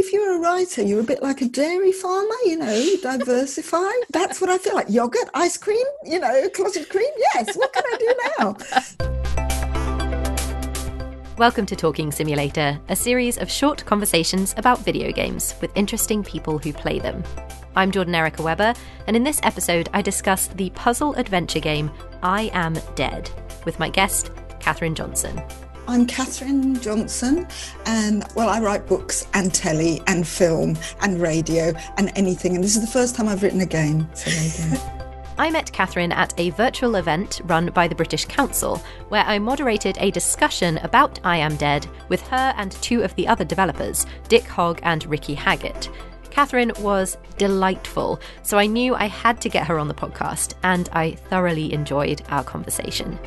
if you're a writer, you're a bit like a dairy farmer, you know, diversify. That's what I feel like. Yogurt, ice cream, you know, clotted cream. Yes, what can I do now? Welcome to Talking Simulator, a series of short conversations about video games with interesting people who play them. I'm Jordan Erica Webber, and in this episode, I discuss the puzzle adventure game I Am Dead with my guest, Catherine Johnson. I'm Catherine Johnson, and well, I write books and telly and film and radio and anything. And this is the first time I've written a game. So there you go. I met Catherine at a virtual event run by the British Council, where I moderated a discussion about I Am Dead with her and two of the other developers, Dick Hogg and Ricky Haggett. Catherine was delightful, so I knew I had to get her on the podcast, and I thoroughly enjoyed our conversation.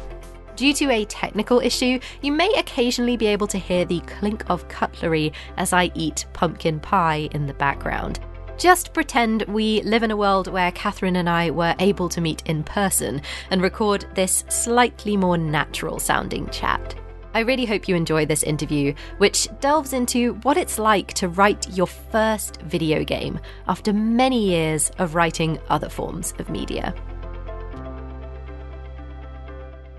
Due to a technical issue, you may occasionally be able to hear the clink of cutlery as I eat pumpkin pie in the background. Just pretend we live in a world where Catherine and I were able to meet in person and record this slightly more natural sounding chat. I really hope you enjoy this interview, which delves into what it's like to write your first video game after many years of writing other forms of media.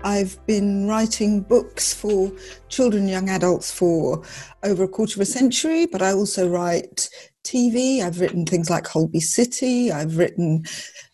I've been writing books for children young adults for over a quarter of a century, but I also write TV. I've written things like Holby City. I've written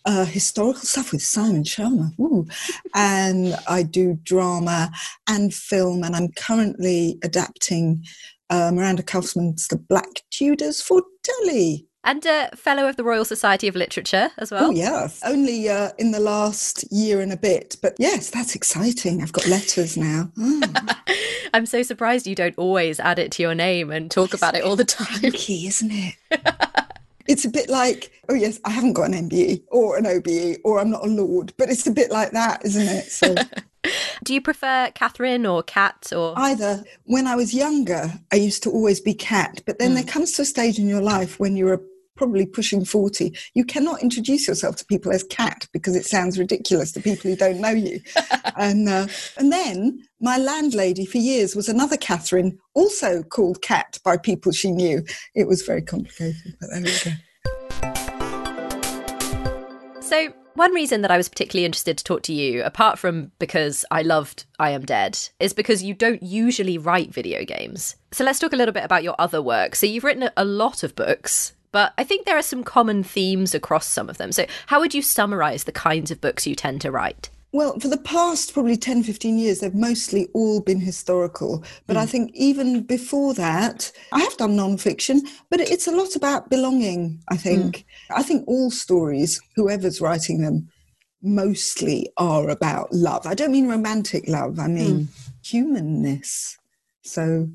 uh, historical stuff with Simon Schama. Ooh. And I do drama and film, and I'm currently adapting uh, Miranda Kaufmann's The Black Tudors for telly and a fellow of the Royal Society of Literature as well. Oh, yeah. Only uh, in the last year and a bit. But yes, that's exciting. I've got letters now. Mm. I'm so surprised you don't always add it to your name and talk about it all the time. Key, isn't it? it's a bit like, oh, yes, I haven't got an MBE or an OBE or I'm not a Lord, but it's a bit like that, isn't it? So. Do you prefer Catherine or Cat or either? When I was younger, I used to always be Cat, but then mm. there comes to a stage in your life when you're a probably pushing 40, you cannot introduce yourself to people as cat because it sounds ridiculous to people who don't know you. and, uh, and then my landlady for years was another Catherine, also called Cat by people she knew. It was very complicated, but there we go. So, one reason that I was particularly interested to talk to you, apart from because I loved I Am Dead, is because you don't usually write video games. So let's talk a little bit about your other work. So you've written a lot of books, but I think there are some common themes across some of them. So, how would you summarize the kinds of books you tend to write? Well, for the past probably 10, 15 years, they've mostly all been historical. But mm. I think even before that, I have done nonfiction, but it's a lot about belonging, I think. Mm. I think all stories, whoever's writing them, mostly are about love. I don't mean romantic love, I mean mm. humanness. So,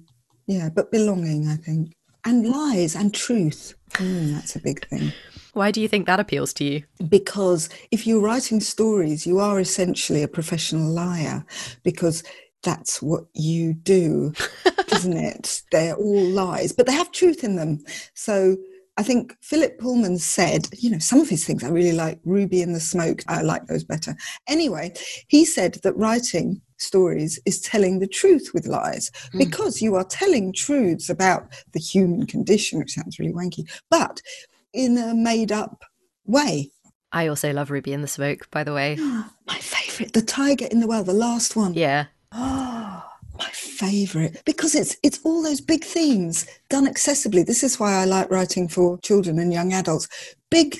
yeah, but belonging, I think. And lies and truth. Mm, that's a big thing. Why do you think that appeals to you? Because if you're writing stories, you are essentially a professional liar because that's what you do, isn't it? They're all lies, but they have truth in them. So I think Philip Pullman said, you know, some of his things I really like, Ruby in the Smoke, I like those better. Anyway, he said that writing stories is telling the truth with lies mm. because you are telling truths about the human condition, which sounds really wanky, but in a made up way. I also love Ruby in the Smoke, by the way. My favourite, The Tiger in the Well, the last one. Yeah. Oh, my favourite because it's it's all those big themes done accessibly. This is why I like writing for children and young adults. Big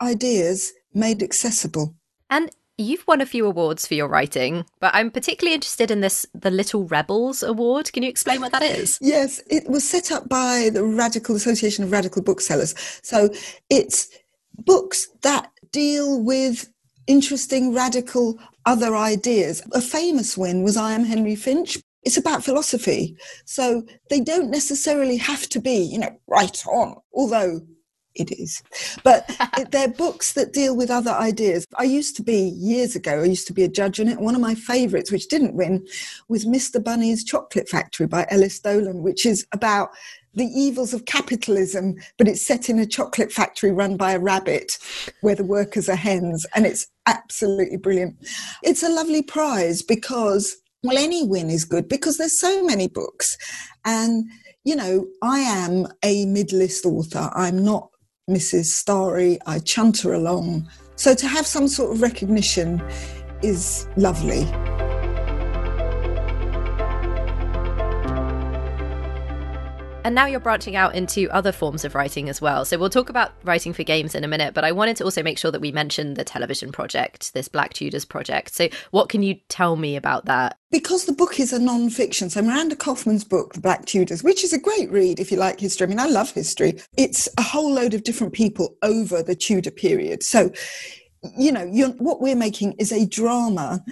ideas made accessible. And You've won a few awards for your writing, but I'm particularly interested in this the Little Rebels Award. Can you explain what that is? Yes, it was set up by the Radical Association of Radical Booksellers. So it's books that deal with interesting, radical other ideas. A famous win was I Am Henry Finch. It's about philosophy. So they don't necessarily have to be, you know, right on, although it is. But they're books that deal with other ideas. I used to be, years ago, I used to be a judge on it. One of my favourites, which didn't win, was Mr. Bunny's Chocolate Factory by Elys Dolan, which is about the evils of capitalism, but it's set in a chocolate factory run by a rabbit where the workers are hens. And it's absolutely brilliant. It's a lovely prize because, well, any win is good because there's so many books. And you know, I am a mid-list author. I'm not Mrs. Starry. I chunter along. So to have some sort of recognition is lovely. And now you're branching out into other forms of writing as well. So we'll talk about writing for games in a minute, but I wanted to also make sure that we mentioned the television project, this Black Tudors project. So what can you tell me about that? Because the book is a non-fiction, so Miranda Kaufmann's book, The Black Tudors, which is a great read if you like history. I mean, I love history. It's a whole load of different people over the Tudor period. So you know, what we're making is a drama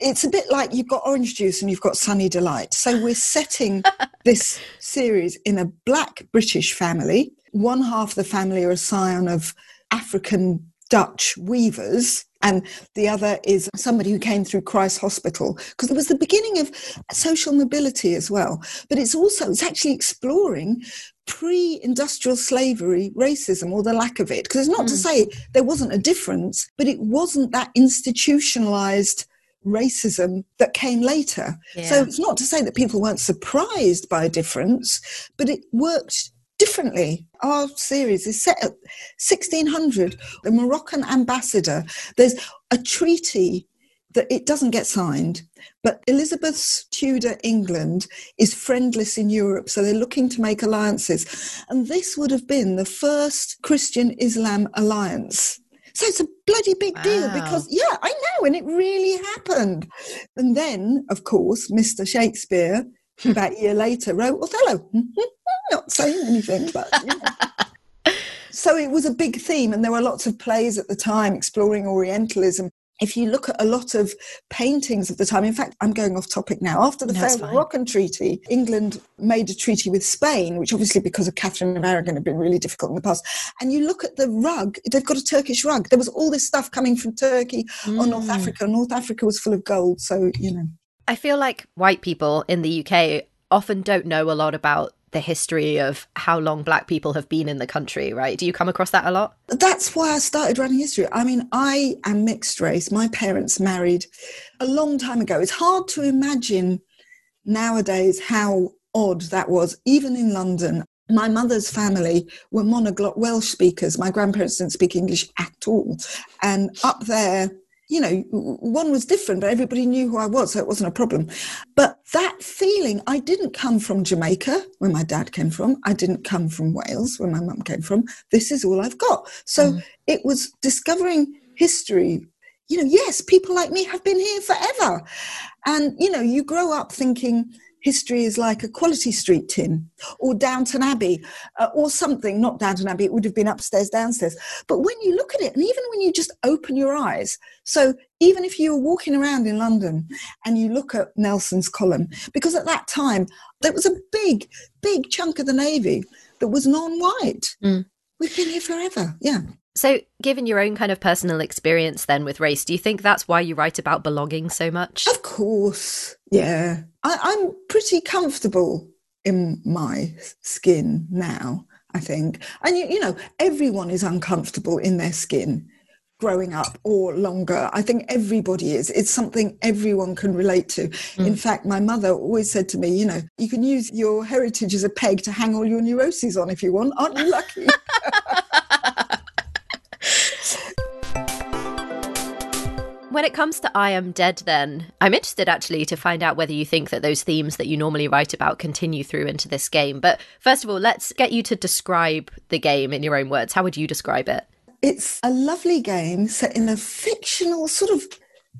it's a bit like you've got orange juice and you've got sunny delight. So we're setting this series in a black British family. One half of the family are a scion of African Dutch weavers, and the other is somebody who came through Christ Hospital because it was the beginning of social mobility as well. But it's also it's actually exploring pre-industrial slavery racism or the lack of it because it's not mm. to say there wasn't a difference but it wasn't that institutionalized racism that came later. Yeah. So it's not to say that people weren't surprised by a difference, but it worked differently. Our series is set at 1600. The Moroccan ambassador, there's a treaty that it doesn't get signed, but Elizabeth's Tudor England is friendless in Europe, so they're looking to make alliances. And this would have been the first Christian Islam alliance so it's a bloody big wow. deal because, yeah, I know, and it really happened. And then, of course, Mr. Shakespeare, hmm. about a year later, wrote Othello. Not saying anything, but. You know. so it was a big theme, and there were lots of plays at the time exploring Orientalism if you look at a lot of paintings of the time, in fact, I'm going off topic now. After the Fair Moroccan Treaty, England made a treaty with Spain, which obviously, because of Catherine of Aragon, had been really difficult in the past. And you look at the rug, they've got a Turkish rug. There was all this stuff coming from Turkey mm. or North Africa. North Africa was full of gold. So, you know. I feel like white people in the UK often don't know a lot about the history of how long black people have been in the country, right? Do you come across that a lot? That's why I started writing history. I mean, I am mixed race. My parents married a long time ago. It's hard to imagine nowadays how odd that was, even in London. My mother's family were monoglot Welsh speakers. My grandparents didn't speak English at all. And up there, you know, one was different, but everybody knew who I was, so it wasn't a problem. But that feeling, I didn't come from Jamaica, where my dad came from. I didn't come from Wales, where my mum came from. This is all I've got. So mm. it was discovering history. You know, yes, people like me have been here forever. And, you know, you grow up thinking, history is like a quality street tin or Downton Abbey uh, or something, not Downton Abbey, it would have been upstairs, downstairs. But when you look at it, and even you just open your eyes, so even if you were walking around in London and you look at Nelson's column, because at that time there was a big, big chunk of the Navy that was non white. Mm. We've been here forever. Yeah. So, given your own kind of personal experience then with race, do you think that's why you write about belonging so much? Of course. Yeah. I, am pretty comfortable in my skin now, I think. And, you, you know, everyone is uncomfortable in their skin growing up or longer. I think everybody is. It's something everyone can relate to. Mm. In fact, my mother always said to me, you know, you can use your heritage as a peg to hang all your neuroses on if you want. Aren't you lucky? When it comes to I Am Dead, then, I'm interested actually to find out whether you think that those themes that you normally write about continue through into this game. But first of all, let's get you to describe the game in your own words. How would you describe it? It's a lovely game set in a fictional sort of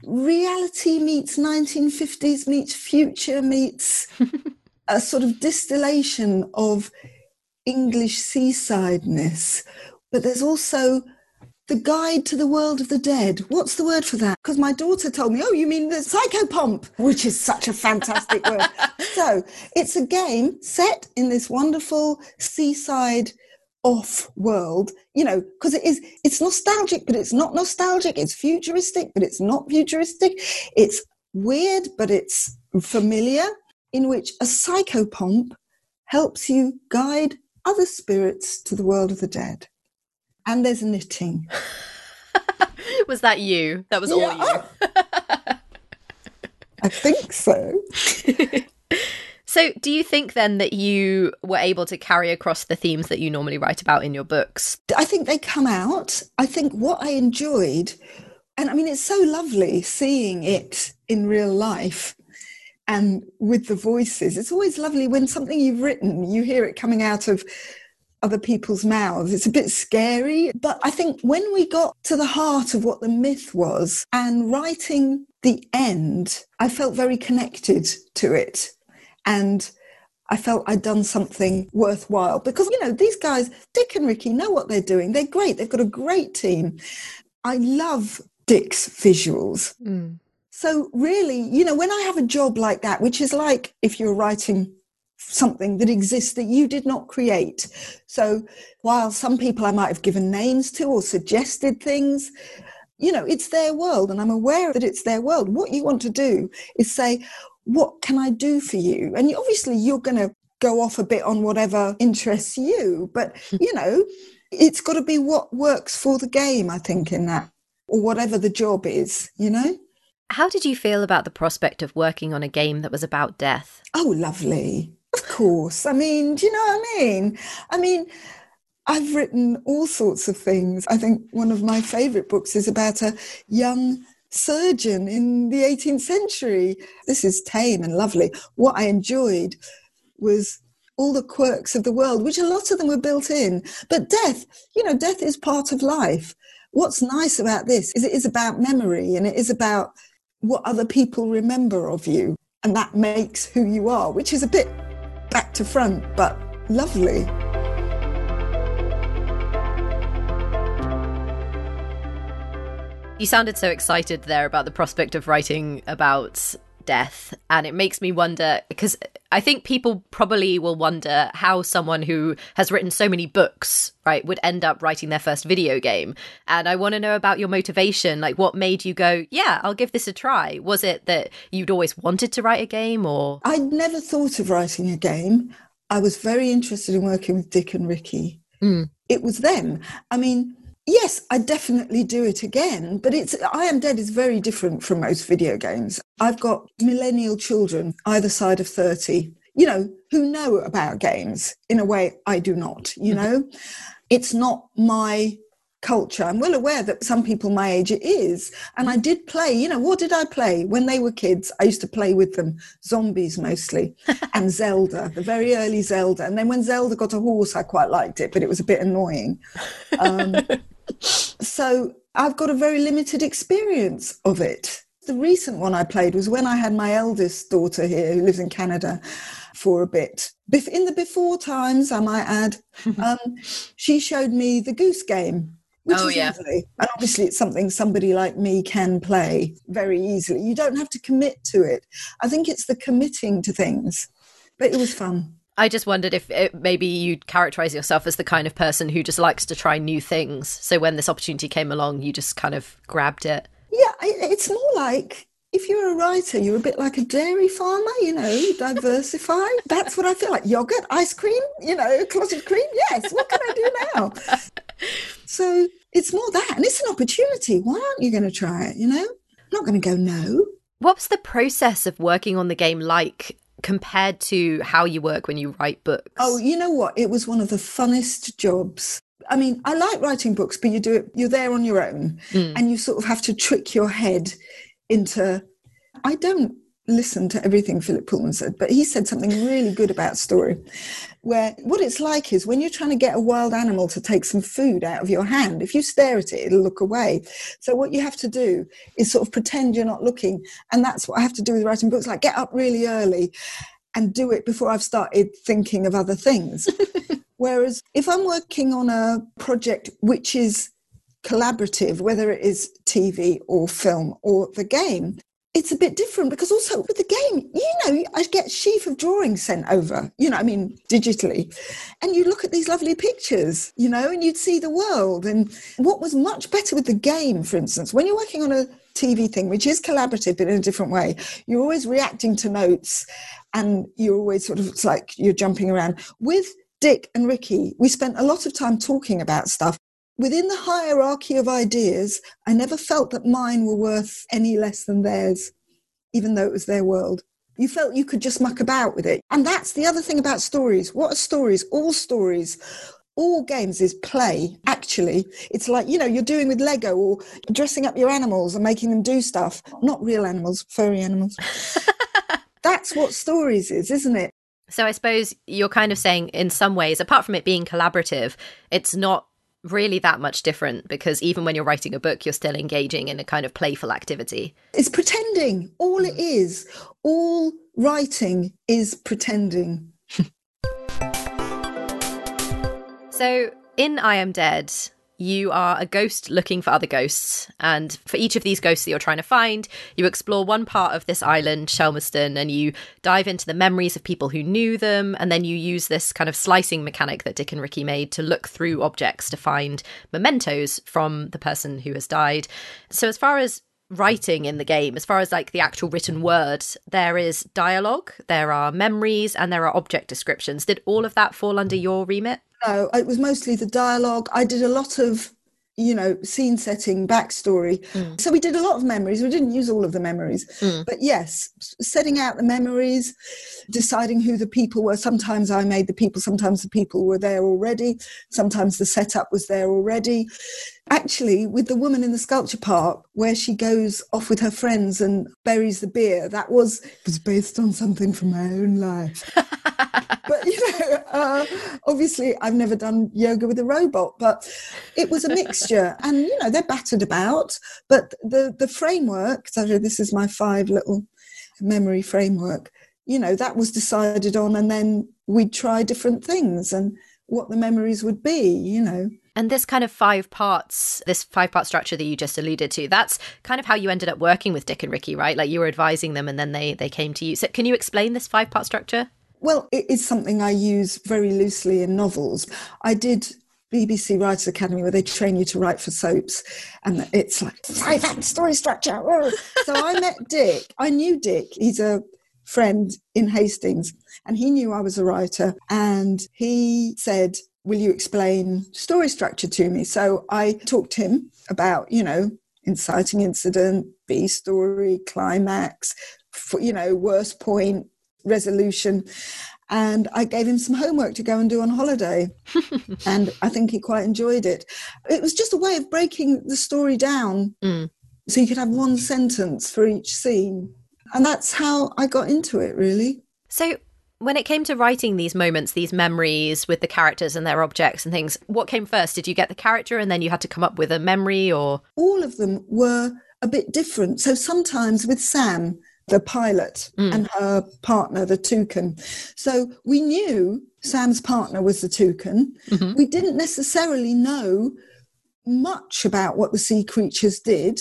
reality meets 1950s meets future meets a sort of distillation of English seasideness. But there's also the Guide to the World of the Dead. What's the word for that? Because my daughter told me, oh, you mean the psychopomp, which is such a fantastic word. So it's a game set in this wonderful seaside off world, you know, because it is, it's nostalgic, but it's not nostalgic. It's futuristic, but it's not futuristic. It's weird, but it's familiar, in which a psychopomp helps you guide other spirits to the world of the dead and there's knitting. was that you? That was yeah. all you. I think so. So, do you think then that you were able to carry across the themes that you normally write about in your books? I think they come out. I think what I enjoyed, and I mean, it's so lovely seeing it in real life and with the voices. It's always lovely when something you've written, you hear it coming out of other people's mouths. It's a bit scary. But I think when we got to the heart of what the myth was and writing the end, I felt very connected to it. And I felt I'd done something worthwhile because, you know, these guys, Dick and Ricky, know what they're doing. They're great. They've got a great team. I love Dick's visuals. Mm. So, really, you know, when I have a job like that, which is like if you're writing something that exists that you did not create. So while some people I might have given names to or suggested things, you know, it's their world and I'm aware that it's their world. What you want to do is say, what can I do for you? And obviously you're going to go off a bit on whatever interests you, but hmm. you know, it's got to be what works for the game, I think, in that, or whatever the job is, you know? How did you feel about the prospect of working on a game that was about death? Oh, lovely. Of course. I mean, do you know what I mean? I mean, I've written all sorts of things. I think one of my favorite books is about a young surgeon in the 18th century. This is tame and lovely. What I enjoyed was all the quirks of the world, which a lot of them were built in. But death, you know, death is part of life. What's nice about this is it is about memory and it is about what other people remember of you. And that makes who you are, which is a bit back to front, but lovely. You sounded so excited there about the prospect of writing about death and it makes me wonder because i think people probably will wonder how someone who has written so many books right would end up writing their first video game and i want to know about your motivation like what made you go yeah i'll give this a try was it that you'd always wanted to write a game or i'd never thought of writing a game I was very interested in working with Dick and Ricky. Mm. It was them. I mean, yes, I definitely do it again, but it's I Am Dead is very different from most video games. I've got millennial children either side of 30, you know, who know about games in a way I do not, you mm-hmm. know. It's not my culture. I'm well aware that some people my age it is. And I did play, you know, what did I play? When they were kids, I used to play with them zombies mostly and Zelda, the very early Zelda. And then when Zelda got a horse, I quite liked it, but it was a bit annoying. Um, so I've got a very limited experience of it. The recent one I played was when I had my eldest daughter here who lives in Canada for a bit. In the before times, I might add, um, she showed me the Goose Game, which oh, is yeah. lovely. And obviously, it's something somebody like me can play very easily. You don't have to commit to it. I think it's the committing to things, but it was fun. I just wondered if it, maybe you'd characterize yourself as the kind of person who just likes to try new things. So when this opportunity came along, you just kind of grabbed it. Yeah, it's more like if you're a writer, you're a bit like a dairy farmer, you know, diversify. That's what I feel like. Yogurt, ice cream, you know, clotted cream. Yes, what can I do now? So it's more that, and it's an opportunity. Why aren't you going to try it? You know, I'm not going to go no. What was the process of working on the game like compared to how you work when you write books? Oh, you know what? It was one of the funnest jobs. I mean, I like writing books, but you do it, you're there on your own mm. and you sort of have to trick your head into. I don't listen to everything Philip Pullman said, but he said something really good about story, where what it's like is when you're trying to get a wild animal to take some food out of your hand, if you stare at it, it'll look away. So what you have to do is sort of pretend you're not looking. And that's what I have to do with writing books, like get up really early and do it before I've started thinking of other things. Whereas if I'm working on a project which is collaborative, whether it is TV or film or the game, it's a bit different because also with the game, you know, I get sheaf of drawings sent over, you know, I mean, digitally. And you look at these lovely pictures, you know, and you'd see the world. And what was much better with the game, for instance, when you're working on a TV thing, which is collaborative but in a different way, you're always reacting to notes and you're always sort of, it's like you're jumping around. With Dick and Ricky, we spent a lot of time talking about stuff within the hierarchy of ideas, I never felt that mine were worth any less than theirs, even though it was their world. You felt you could just muck about with it. And that's the other thing about stories. What are stories? All stories all games is play actually it's like you know you're doing with lego or dressing up your animals and making them do stuff not real animals furry animals that's what stories is isn't it so i suppose you're kind of saying in some ways apart from it being collaborative it's not really that much different because even when you're writing a book, you're still engaging in a kind of playful activity. It's pretending. All it mm. is, all writing is pretending. so in I Am Dead, you are a ghost looking for other ghosts. And for each of these ghosts that you're trying to find, you explore one part of this island, Shelmerston, and you dive into the memories of people who knew them. And then you use this kind of slicing mechanic that Dick and Ricky made to look through objects to find mementos from the person who has died. So, as far as writing in the game as far as like the actual written word there is dialogue there are memories and there are object descriptions did all of that fall under your remit no, it was mostly the dialogue. I did a lot of, you know, scene setting, backstory. Mm. So we did a lot of memories. We didn't use all of the memories. Mm. But yes, setting out the memories, deciding who the people were. Sometimes I made the people, sometimes the people were there already. Sometimes the setup was there already. Actually, with the woman in the sculpture park, where she goes off with her friends and buries the beer, that was was based on something from my own life. but you know, uh, obviously, I've never done yoga with a robot, but it was a mixture, and you know, they're battered about. But the the framework. So this is my five little memory framework. You know, that was decided on, and then we'd try different things and what the memories would be. You know. And this kind of five parts, this five part structure that you just alluded to, that's kind of how you ended up working with Dick and Ricky, right? Like you were advising them and then they they came to you. So can you explain this five part structure? Well, it is something I use very loosely in novels. I did BBC Writers Academy where they train you to write for soaps, and it's like five act story structure. so I met Dick. I knew Dick. He's a friend in Hastings, and he knew I was a writer. And he said, "Will you explain story structure to me?" So I talked to him about, you know, inciting incident, B story, climax, for, you know, worst point, resolution. And I gave him some homework to go and do on holiday. and I think he quite enjoyed it. It was just a way of breaking the story down mm. so you could have one sentence for each scene. And that's how I got into it, really. So, when it came to writing these moments, these memories with the characters and their objects and things, what came first? Did you get the character and then you had to come up with a memory or? All of them were a bit different. So sometimes with Sam, the pilot mm. and her partner, the toucan. So we knew Sam's partner was the toucan. Mm-hmm. We didn't necessarily know much about what the sea creatures did.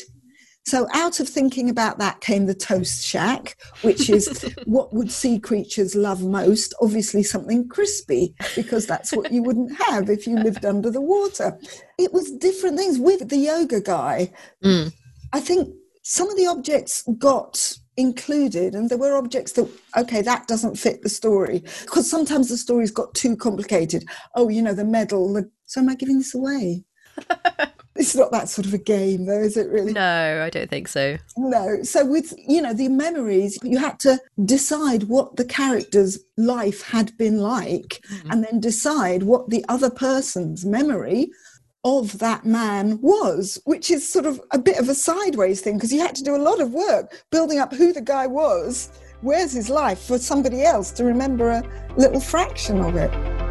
So out of thinking about that came the toast shack, which is what would sea creatures love most? Obviously something crispy, because that's what you wouldn't have if you lived under the water. It was different things with the yoga guy. Mm. I think some of the objects got included and there were objects that okay that doesn't fit the story because sometimes the story's got too complicated oh you know the medal the... so am i giving this away it's not that sort of a game though is it really no i don't think so no so with you know the memories you had to decide what the character's life had been like mm-hmm. and then decide what the other person's memory of that man was, which is sort of a bit of a sideways thing because you had to do a lot of work building up who the guy was, where's his life for somebody else to remember a little fraction of it.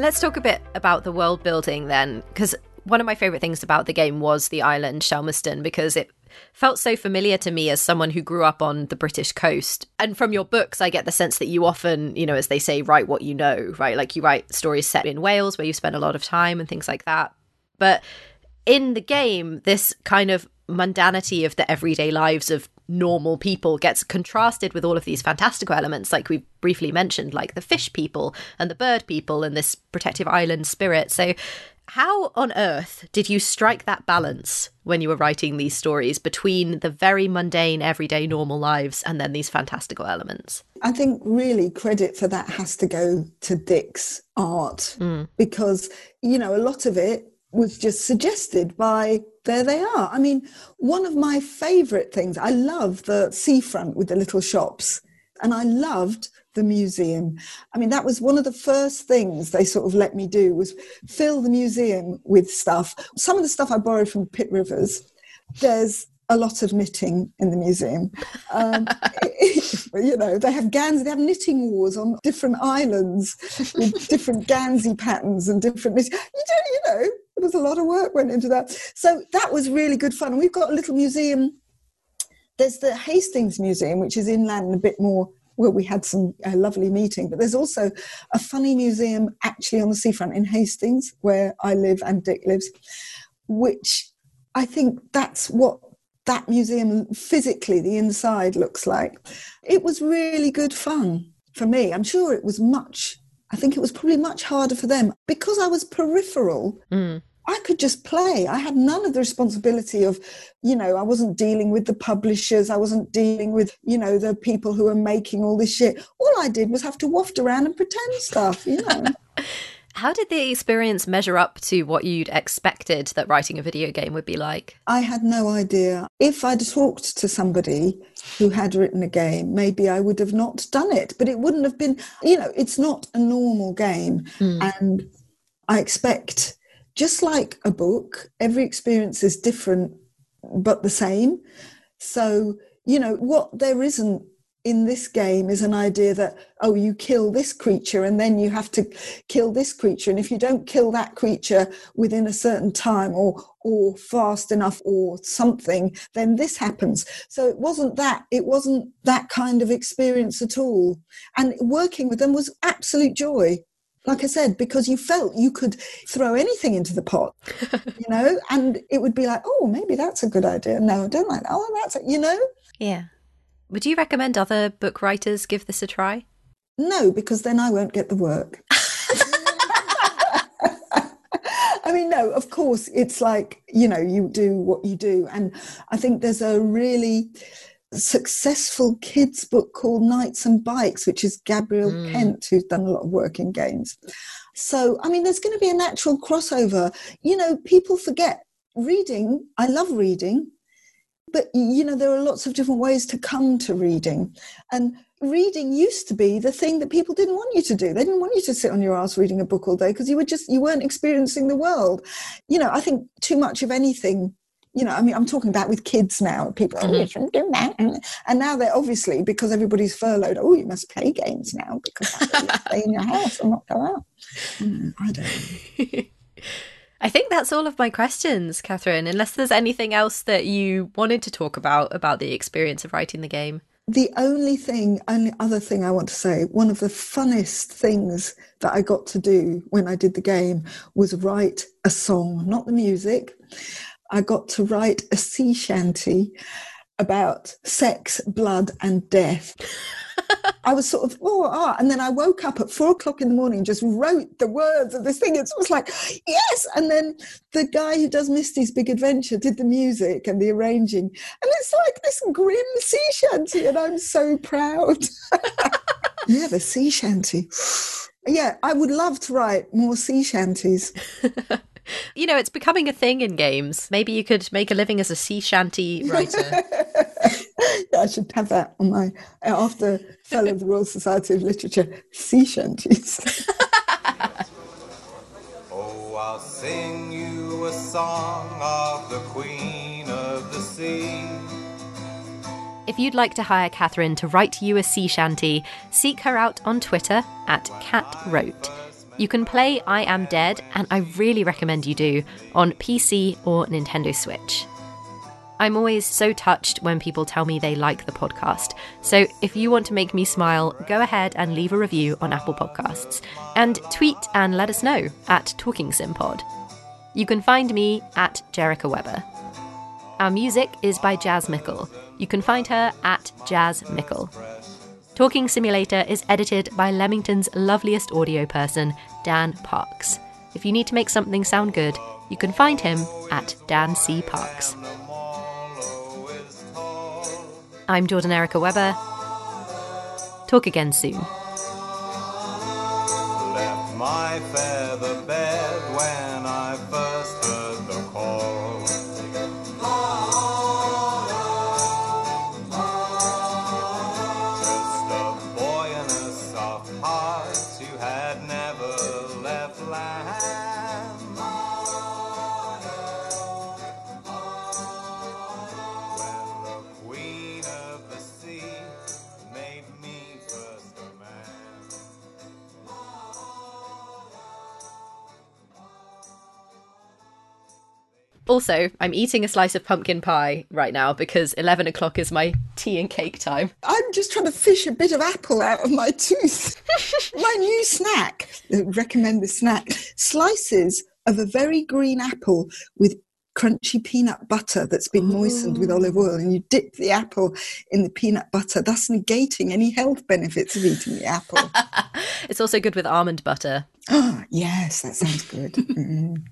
Let's talk a bit about the world building then, because one of my favorite things about the game was the island Shelmerston because it felt so familiar to me as someone who grew up on the British coast. And from your books, I get the sense that you often, you know, as they say, write what you know, right? Like you write stories set in Wales where you spend a lot of time and things like that. But in the game, this kind of mundanity of the everyday lives of normal people gets contrasted with all of these fantastical elements like we've briefly mentioned like the fish people and the bird people and this protective island spirit so how on earth did you strike that balance when you were writing these stories between the very mundane, everyday, normal lives and then these fantastical elements? I think really credit for that has to go to Dick's art mm. because, you know, a lot of it was just suggested by there they are. I mean, one of my favorite things, I love the seafront with the little shops, and I loved the museum. I mean, that was one of the first things they sort of let me do was fill the museum with stuff. Some of the stuff I borrowed from Pitt Rivers. There's a lot of knitting in the museum. Um, you know, they have gans, they have knitting wars on different islands with different Guernsey patterns and different You, don't, you know, there was a lot of work went into that. So that was really good fun. We've got a little museum. There's the Hastings Museum, which is inland and a bit more well, we had some uh, lovely meeting, but there's also a funny museum actually on the seafront in Hastings, where I live and Dick lives, which I think that's what that museum physically, the inside looks like. It was really good fun for me. I'm sure it was much, I think it was probably much harder for them because I was peripheral. Mm. I could just play. I had none of the responsibility of, you know, I wasn't dealing with the publishers. I wasn't dealing with, you know, the people who are making all this shit. All I did was have to waft around and pretend stuff, you know. How did the experience measure up to what you'd expected that writing a video game would be like? I had no idea. If I'd talked to somebody who had written a game, maybe I would have not done it, but it wouldn't have been, you know, it's not a normal game. Mm. And I expect, just like a book, every experience is different but the same. So, you know, what there isn't in this game is an idea that oh you kill this creature and then you have to kill this creature. And if you don't kill that creature within a certain time or or fast enough or something then this happens. So it wasn't that it wasn't that kind of experience at all. And working with them was absolute joy like I said, because you felt you could throw anything into the pot, you know, and it would be like, oh, maybe that's a good idea. No, I don't like that. Oh, that's, you know? Yeah. Would you recommend other book writers give this a try? No, because then I won't get the work. I mean, no, of course, it's like, you know, you do what you do. And I think there's a really successful kids book called Knights and Bikes, which is Gabrielle mm. Kent, who's done a lot of work in games. So, I mean, there's going to be a natural crossover. You know, people forget reading. I love reading but you know there are lots of different ways to come to reading and reading used to be the thing that people didn't want you to do they didn't want you to sit on your ass reading a book all day because you were just you weren't experiencing the world you know i think too much of anything you know i mean i'm talking about with kids now people oh you shouldn't do that and now they're obviously because everybody's furloughed oh you must play games now because stay in your house and not go out mm, i don't I think that's all of my questions, Catherine, unless there's anything else that you wanted to talk about about the experience of writing the game. The only thing, only other thing I want to say, one of the funnest things that I got to do when I did the game was write a song, not the music. I got to write a sea shanty about sex, blood, and death. I was sort of, oh, ah. And then I woke up at four o'clock in the morning, just wrote the words of this thing. It was like, yes. And then the guy who does Misty's Big Adventure did the music and the arranging. And it's like this grim sea shanty. And I'm so proud. yeah, the sea shanty. Yeah, I would love to write more sea shanties. you know, it's becoming a thing in games. Maybe you could make a living as a sea shanty writer. yeah, I should have that on my after Fellow of the Royal Society of Literature sea shanties. oh, I'll sing you a song of the Queen of the Sea. If you'd like to hire Catherine to write you a sea shanty, seek her out on Twitter at CatWrote. You can play I Am Dead, and I really recommend you do, on PC or Nintendo Switch. I'm always so touched when people tell me they like the podcast. So if you want to make me smile, go ahead and leave a review on Apple Podcasts and tweet and let us know at Talking Sim Pod. You can find me at Jericha Webber. Our music is by Jazz Mickle. You can find her at Jazz Mickle. Talking Simulator is edited by Leamington's loveliest audio person, Dan Parks. If you need to make something sound good, you can find him at Dan C. Parks. I'm Jordan Erica Webber. Talk again soon. Left my feather bed when I first Also, I'm eating a slice of pumpkin pie right now because 11 o'clock is my tea and cake time. I'm just trying to fish a bit of apple out of my tooth. my new snack. Recommend the snack. Slices of a very green apple with crunchy peanut butter that's been moistened with olive oil and you dip the apple in the peanut butter thus negating any health benefits of eating the apple It's also good with almond butter. ah yes that sounds good Mm.